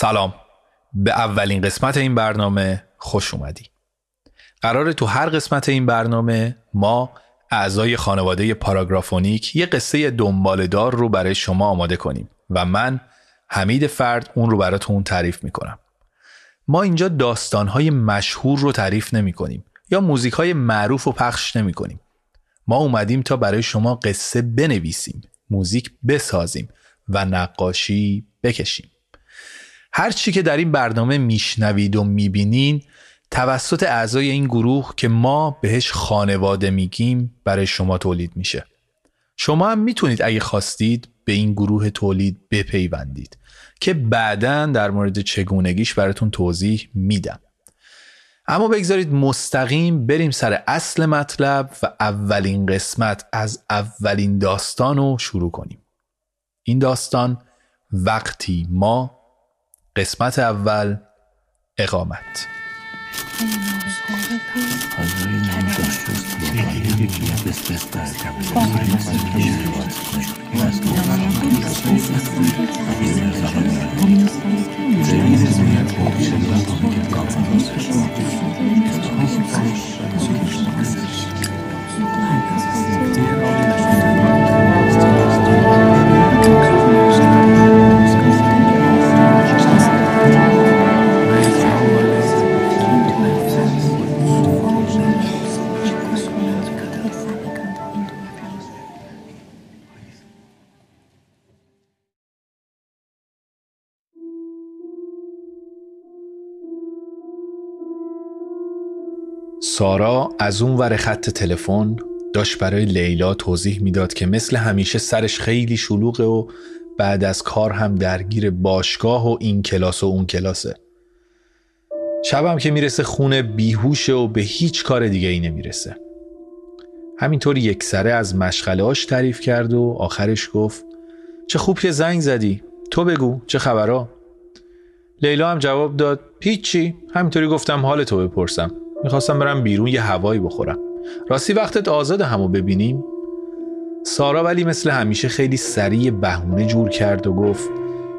سلام. به اولین قسمت این برنامه خوش اومدی. قرار تو هر قسمت این برنامه ما اعضای خانواده پاراگرافونیک یه قصه دنبالدار رو برای شما آماده کنیم و من حمید فرد اون رو براتون تعریف می‌کنم. ما اینجا داستانهای مشهور رو تعریف نمی کنیم یا موزیک های معروف رو پخش نمی کنیم ما اومدیم تا برای شما قصه بنویسیم موزیک بسازیم و نقاشی بکشیم. هر چی که در این برنامه میشنوید و می‌بینین توسط اعضای این گروه که ما بهش خانواده میگیم برای شما تولید میشه. شما هم می‌تونید اگه خواستید به این گروه تولید بپیوندید که بعدا در مورد چگونگیش براتون توضیح میدم. اما بگذارید مستقیم بریم سر اصل مطلب و اولین قسمت از اولین داستان رو شروع کنیم. این داستان وقتی ما قسمت اول اقامت. سارا از اون ور خط تلفن داشت برای لیلا توضیح می‌داد که مثل همیشه سرش خیلی شلوغه و بعد از کار هم درگیر باشگاه و این کلاس و اون کلاسه. شبم که می‌رسه خونه بیهوشه و به هیچ کار دیگه ای نمی‌رسه. همینطور یک سره از مشغله تعریف کرد و آخرش گفت چه خوب که زنگ زدی. تو بگو چه خبرها لیلا هم جواب داد هیچی. همینطوری گفتم حال تو بپرسم. می‌خواستم برم بیرون یه هوایی بخورم. راستی وقتت آزاد همو ببینیم؟ سارا ولی مثل همیشه خیلی سریع بهونه جور کرد و گفت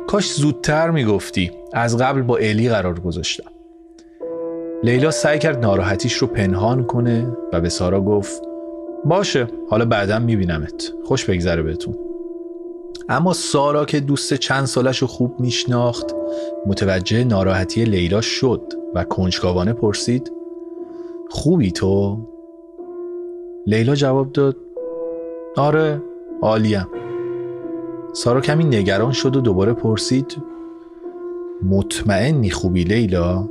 کاش زودتر می‌گفتی. از قبل با الی قرار گذاشتم. لیلا سعی کرد ناراحتیش رو پنهان کنه و به سارا گفت باشه حالا بعدا میبینمت. خوش بگذره بهتون. اما سارا که دوست چند سالش رو خوب میشناخت متوجه ناراحتی لیلا شد و کنجکاوانه پرسید خوبی تو؟ لیلا جواب داد آره عالیم سارا کمی نگران شد و دوباره پرسید مطمئنی خوبی لیلا؟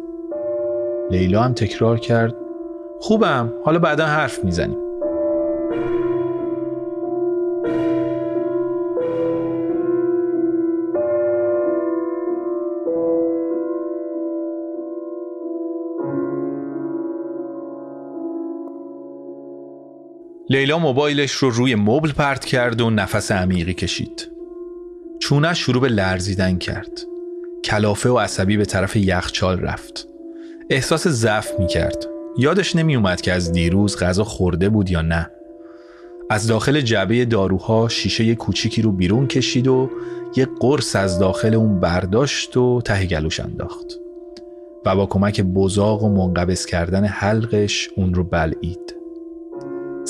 لیلا هم تکرار کرد خوبم حالا بعدا حرف می‌زنیم لیلا موبایلش رو روی مبل پرت کرد و نفس عمیقی کشید. چونش شروع به لرزیدن کرد. کلافه و عصبی به طرف یخچال رفت. احساس ضعف می کرد. یادش نمی اومد که از دیروز غذا خورده بود یا نه. از داخل جعبه داروها شیشه کوچیکی رو بیرون کشید و یه قرص از داخل اون برداشت و ته گلوش انداخت. و با کمک بزاق و منقبض کردن حلقش اون رو بلعید.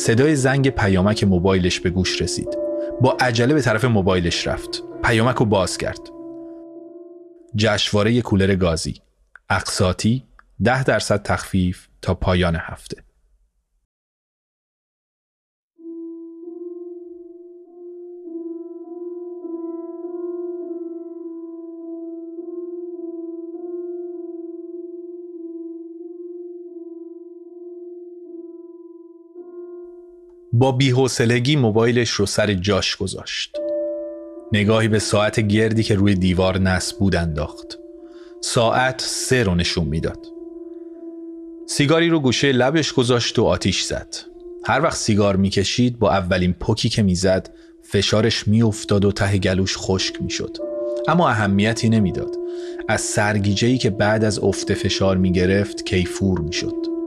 صدای زنگ پیامک موبایلش به گوش رسید. با عجله به طرف موبایلش رفت. پیامک رو باز کرد. جشواره کولر گازی. اقساطی ده درصد تخفیف تا پایان هفته. با بیحوصلگی موبایلش رو سر جاش گذاشت. نگاهی به ساعت گردی که روی دیوار نصب بود انداخت. ساعت سه رو نشون می‌داد. سیگاری رو گوشه لبش گذاشت و آتیش زد. هر وقت سیگار می‌کشید با اولین پوکی که می‌زد فشارش میافتاد و ته گلوش خشک می‌شد. اما اهمیتی نمی‌داد. از سرگیجه‌ای که بعد از افت فشار می‌گرفت کیفور می‌شد.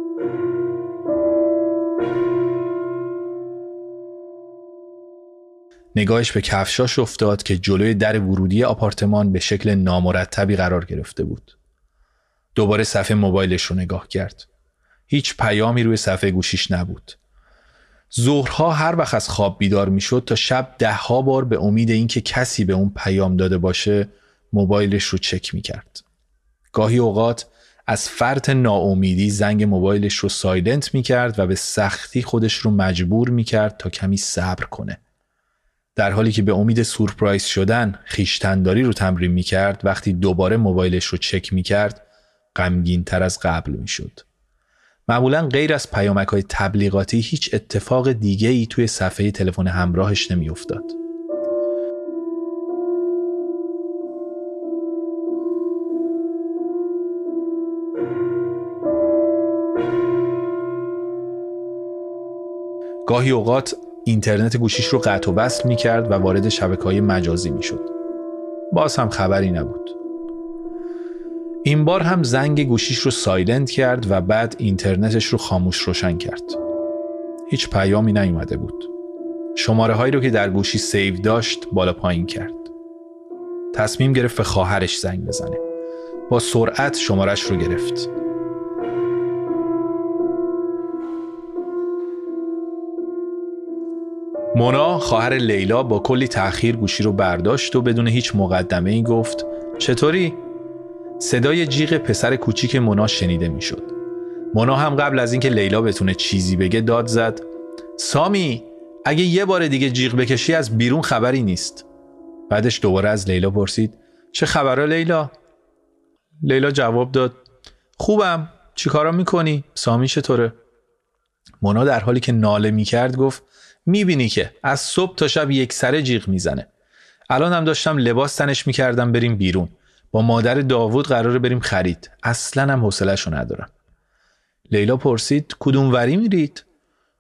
نگاهش به کفشاش افتاد که جلوی در ورودی آپارتمان به شکل نامرتبی قرار گرفته بود. دوباره صفحه موبایلش رو نگاه کرد. هیچ پیامی روی صفحه گوشیش نبود. ظهرها هر وقت از خواب بیدار می‌شد تا شب دهها بار به امید اینکه کسی به اون پیام داده باشه موبایلش رو چک می‌کرد. گاهی اوقات از فرط ناامیدی زنگ موبایلش رو سایلنت می‌کرد و به سختی خودش رو مجبور می‌کرد تا کمی صبر کنه. در حالی که به امید سورپرایز شدن خیشتنداری رو تمرین می‌کرد وقتی دوباره موبایلش رو چک می‌کرد غمگین تر از قبل می‌شد. معمولا غیر از پیامک های تبلیغاتی هیچ اتفاق دیگه ای توی صفحه تلفن همراهش نمیافتاد. گاهی اوقات اینترنت گوشیش رو قطع و وصل می کرد و وارد شبکه های مجازی می شد. باز هم خبری نبود. این بار هم زنگ گوشیش رو silent کرد و بعد اینترنتش رو خاموش روشن کرد. هیچ پیامی نیومده بود. شماره هایی رو که در گوشی save داشت بالا پایین کرد. تصمیم گرفت به خواهرش زنگ بزنه. با سرعت شمارش رو گرفت. مونا خواهر لیلا با کلی تأخیر گوشی رو برداشت و بدون هیچ مقدمه ای گفت چطوری؟ صدای جیغ پسر کوچیک مونا شنیده می‌شد. مونا هم قبل از اینکه لیلا بتونه چیزی بگه داد زد سامی اگه یه بار دیگه جیغ بکشی از بیرون خبری نیست بعدش دوباره از لیلا پرسید چه خبره لیلا لیلا جواب داد خوبم چیکارا می‌کنی سامی چطوره مونا در حالی که ناله می‌کرد گفت می‌بینی که از صبح تا شب یک سره جیغ می‌زنه. الان هم داشتم لباس تنش می‌کردم بریم بیرون. با مادر داوود قراره بریم خرید. اصلا هم حوصله‌شو ندارم. لیلا پرسید کدوم وری میرید؟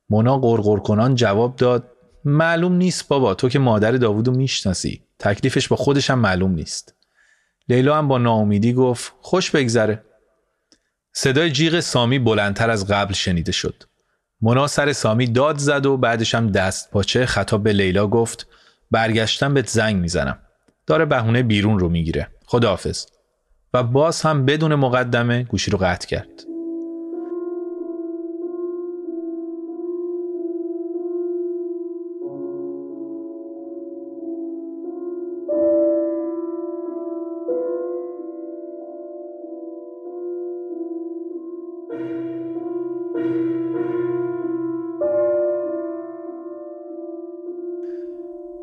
مونا قرقر کنان جواب داد معلوم نیست بابا تو که مادر داوودو می‌شناسی. تکلیفش با خودش هم معلوم نیست. لیلا هم با ناامیدی گفت خوش بگذره. صدای جیغ سامی بلندتر از قبل شنیده شد. مونا سر سامی داد زد و بعدش هم دست پاچه خطاب به لیلا گفت برگشتم بهت زنگ می‌زنم. داره بهونه بیرون رو می‌گیره. خداحافظ. و باز هم بدون مقدمه گوشی رو قطع کرد.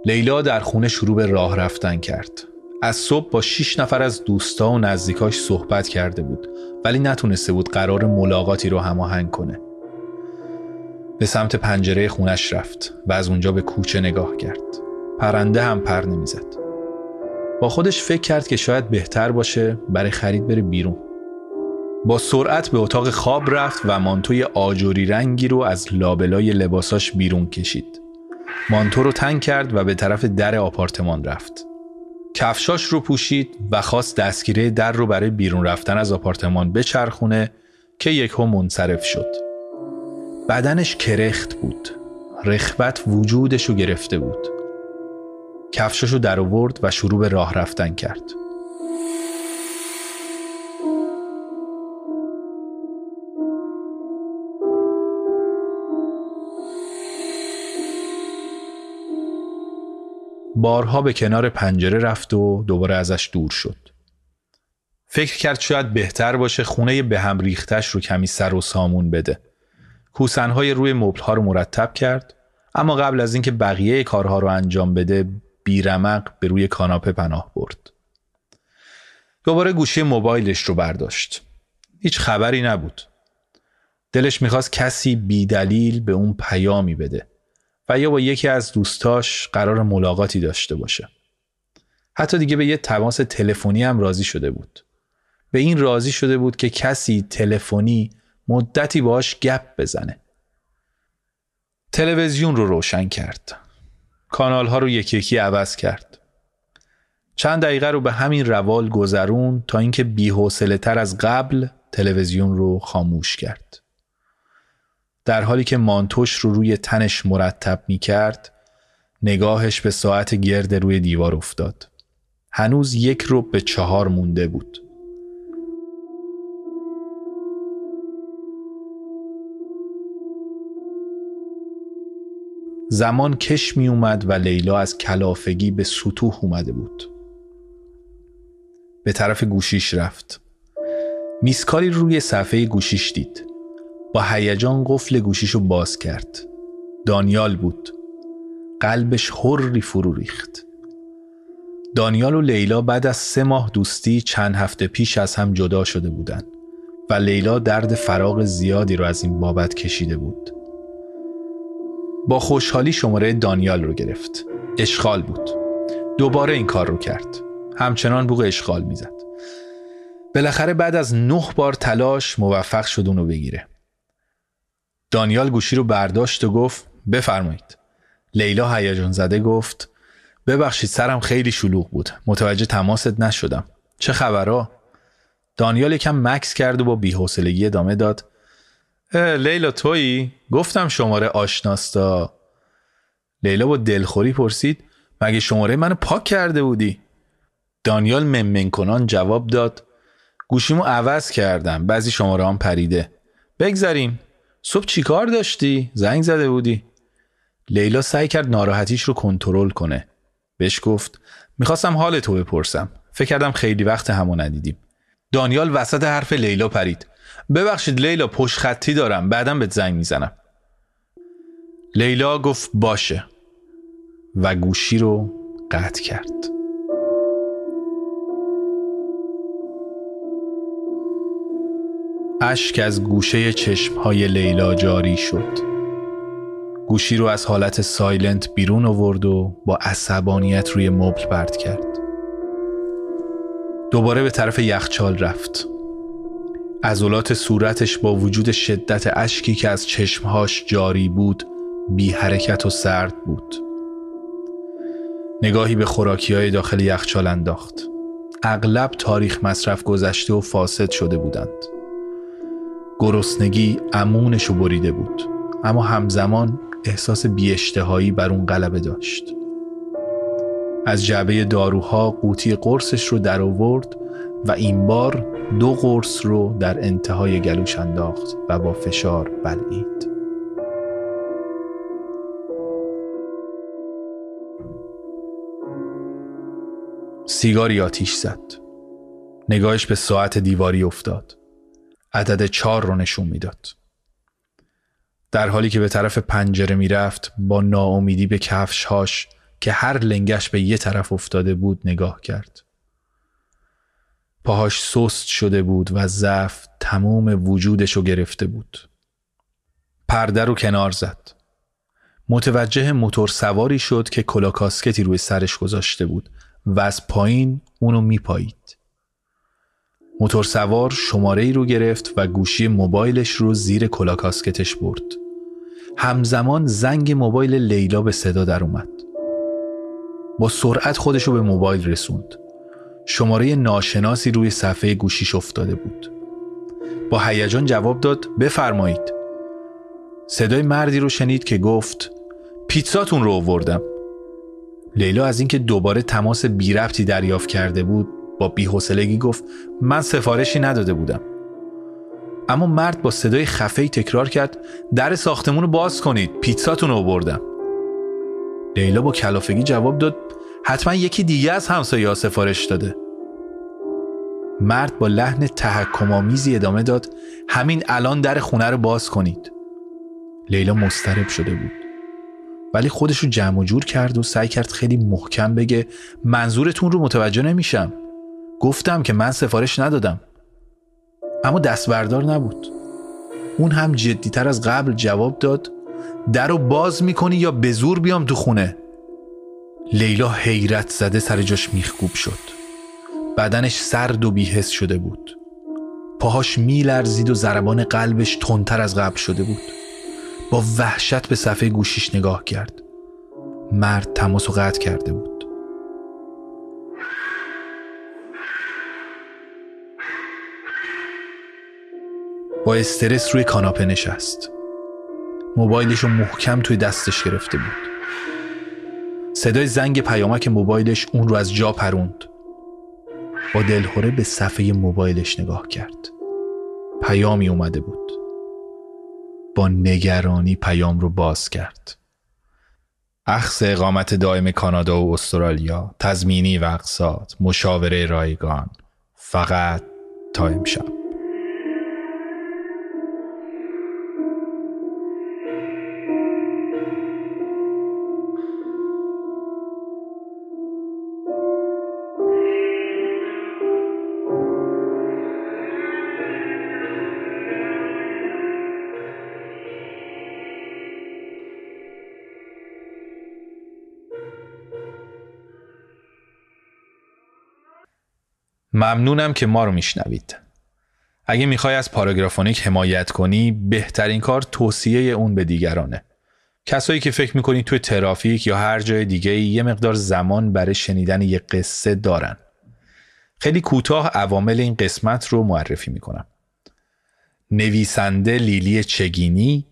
لیلا در خونه شروع به راه رفتن کرد. از صبح با شیش نفر از دوستا و نزدیکاش صحبت کرده بود ولی نتونسته بود قرار ملاقاتی رو هماهنگ کنه. به سمت پنجره خونش رفت و از اونجا به کوچه نگاه کرد. پرنده هم پر نمی‌زد. با خودش فکر کرد که شاید بهتر باشه برای خرید بره بیرون. با سرعت به اتاق خواب رفت و مانتوی آجوری رنگی رو از لابلای لباساش بیرون کشید. مانتو رو تنگ کرد و به طرف در آپارتمان رفت. کفشاش رو پوشید و خواست دستگیره در رو برای بیرون رفتن از آپارتمان بچرخونه که یک منصرف شد. بدنش کرخت بود. رخبت وجودش رو گرفته بود. کفشاشو در آورد و شروع به راه رفتن کرد. بارها به کنار پنجره رفت و دوباره ازش دور شد. فکر کرد شاید بهتر باشه خونه به هم ریختش رو کمی سر و سامون بده. کوسنهای روی مبلها رو مرتب کرد اما قبل از اینکه بقیه کارها رو انجام بده بیرمق به روی کاناپه پناه برد. دوباره گوشی موبایلش رو برداشت. هیچ خبری نبود. دلش می‌خواست کسی بیدلیل به اون پیامی بده. و یا با یکی از دوستاش قرار ملاقاتی داشته باشه. حتی دیگه به یه تماس تلفنی هم راضی شده بود. به این راضی شده بود که کسی تلفنی مدتی باش گپ بزنه. تلویزیون رو روشن کرد. کانال ها رو یکی یکی عوض کرد. چند دقیقه رو به همین روال گذرون تا اینکه بی‌حوصله تر از قبل تلویزیون رو خاموش کرد. در حالی که مانتوش رو روی تنش مرتب می کرد نگاهش به ساعت گرد روی دیوار افتاد. هنوز یک رو به چهار مونده بود. زمان کش می اومد و لیلا از کلافگی به سطوح اومده بود. به طرف گوشیش رفت. میسکاری روی صفحه گوشیش دید. با هیجان قفل گوشیش رو باز کرد. دانیال بود. قلبش حری فرو ریخت. دانیال و لیلا بعد از سه ماه دوستی چند هفته پیش از هم جدا شده بودند و لیلا درد فراغ زیادی رو از این بابت کشیده بود. با خوشحالی شماره دانیال رو گرفت. اشغال بود. دوباره این کار رو کرد. همچنان بوق اشغال می‌زد. بالاخره بعد از نه بار تلاش موفق شد اونو بگیره. دانیال گوشی رو برداشت و گفت بفرمایید. لیلا هیجان زده گفت ببخشید سرم خیلی شلوغ بود. متوجه تماست نشدم. چه خبرها؟ دانیال یکم مکس کرد و با بیحوصلگی ادامه داد. لیلا تویی؟ گفتم شماره آشناستا. لیلا با دلخوری پرسید مگه شماره منو پاک کرده بودی؟ دانیال ممن کنان جواب داد گوشیمو عوض کردم بعضی شماره هم پریده. بگذاریم صبح چیکار داشتی؟ زنگ زده بودی. لیلا سعی کرد ناراحتیش رو کنترل کنه. بهش گفت می‌خواستم حال تو بپرسم. فکر کردم خیلی وقت همو ندیدیم. دانیال وسط حرف لیلا پرید. ببخشید لیلا پشت خطی دارم. بعدم به زنگ می‌زنم. لیلا گفت باشه. و گوشی رو قطع کرد. اشک از گوشه چشمهای لیلا جاری شد. گوشی رو از حالت سایلنت بیرون آورد و با عصبانیت روی مبل پرت کرد. دوباره به طرف یخچال رفت. عضلات صورتش با وجود شدت اشکی که از چشمهاش جاری بود بی حرکت و سرد بود. نگاهی به خوراکی های داخل یخچال انداخت. اغلب تاریخ مصرف گذشته و فاسد شده بودند. گرسنگی امونش بریده بود. اما همزمان احساس بیاشتهایی بر اون غلبه داشت. از جعبه داروها قوطی قرصش رو در آورد و این بار دو قرص رو در انتهای گلوش انداخت و با فشار بلعید. سیگاری آتیش زد. نگاهش به ساعت دیواری افتاد. عدد چهار رو نشون می‌داد. در حالی که به طرف پنجره می‌رفت با ناامیدی به کفشهاش که هر لنگش به یه طرف افتاده بود نگاه کرد. پاهاش سست شده بود و ضعف تمام وجودش رو گرفته بود. پرده رو کنار زد. متوجه موتور سواری شد که کلاکاسکتی روی سرش گذاشته بود و از پایین اونو میپایید. موتور سوار شماره ای رو گرفت و گوشی موبایلش رو زیر کلاکاسکتش برد. همزمان زنگ موبایل لیلا به صدا در اومد. با سرعت خودش رو به موبایل رسوند. شماره ناشناسی روی صفحه گوشیش افتاده بود. با هیجان جواب داد بفرمایید. صدای مردی رو شنید که گفت پیتزاتون رو آوردم. لیلا از اینکه دوباره تماس بی ربطی دریافت کرده بود با بیحوصلگی گفت من سفارشی نداده بودم. اما مرد با صدای خفهی تکرار کرد در ساختمون رو باز کنید پیتزاتون رو بردم. لیلا با کلافگی جواب داد حتما یکی دیگه از همسایه سفارش داده. مرد با لحن تحکم آمیزی ادامه داد همین الان در خونه رو باز کنید. لیلا مسترب شده بود. ولی خودش رو جمع و جور کرد و سعی کرد خیلی محکم بگه منظورتون رو متوجه نمیشم. گفتم که من سفارش ندادم. اما دستبردار نبود. اون هم جدیتر از قبل جواب داد در رو باز می‌کنی یا به زور بیام تو خونه؟ لیلا حیرت زده سر جاش میخکوب شد. بدنش سرد و بیحس شده بود. پاهاش میلرزید و ضربان قلبش تندتر از قبل شده بود. با وحشت به صفحه گوشیش نگاه کرد. مرد تماس و قطع کرده بود. استرس روی کاناپه نشست. موبایلش رو محکم توی دستش گرفته بود. صدای زنگ پیامک موبایلش اون رو از جا پروند. با دلهوره به صفحه موبایلش نگاه کرد. پیامی اومده بود. با نگرانی پیام رو باز کرد. اخص اقامت دائم کانادا و استرالیا تضمینی و اقساط مشاوره رایگان. فقط تا امشب ممنونم که ما رو میشنوید. اگه می‌خوای از پاراگرافونیک حمایت کنی بهترین کار توصیه اون به دیگرانه. کسایی که فکر می‌کنی توی ترافیک یا هر جای دیگه یه مقدار زمان برای شنیدن یه قصه دارن. خیلی کوتاه عوامل این قسمت رو معرفی می‌کنم. نویسنده لیلی چگینی،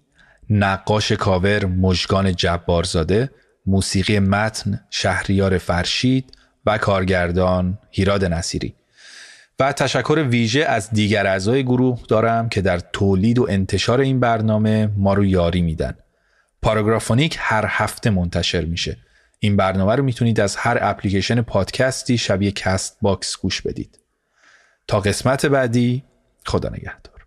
نقاش کاور مژگان جبارزاده، موسیقی متن شهریار فرشید و کارگردان هیراد نصیری. و تشکر ویژه از دیگر اعضای گروه دارم که در تولید و انتشار این برنامه ما رو یاری میدن. پاراگرافونیک هر هفته منتشر میشه. این برنامه رو می‌تونید از هر اپلیکیشن پادکستی شبیه Castbox گوش بدید. تا قسمت بعدی خدا نگهدار.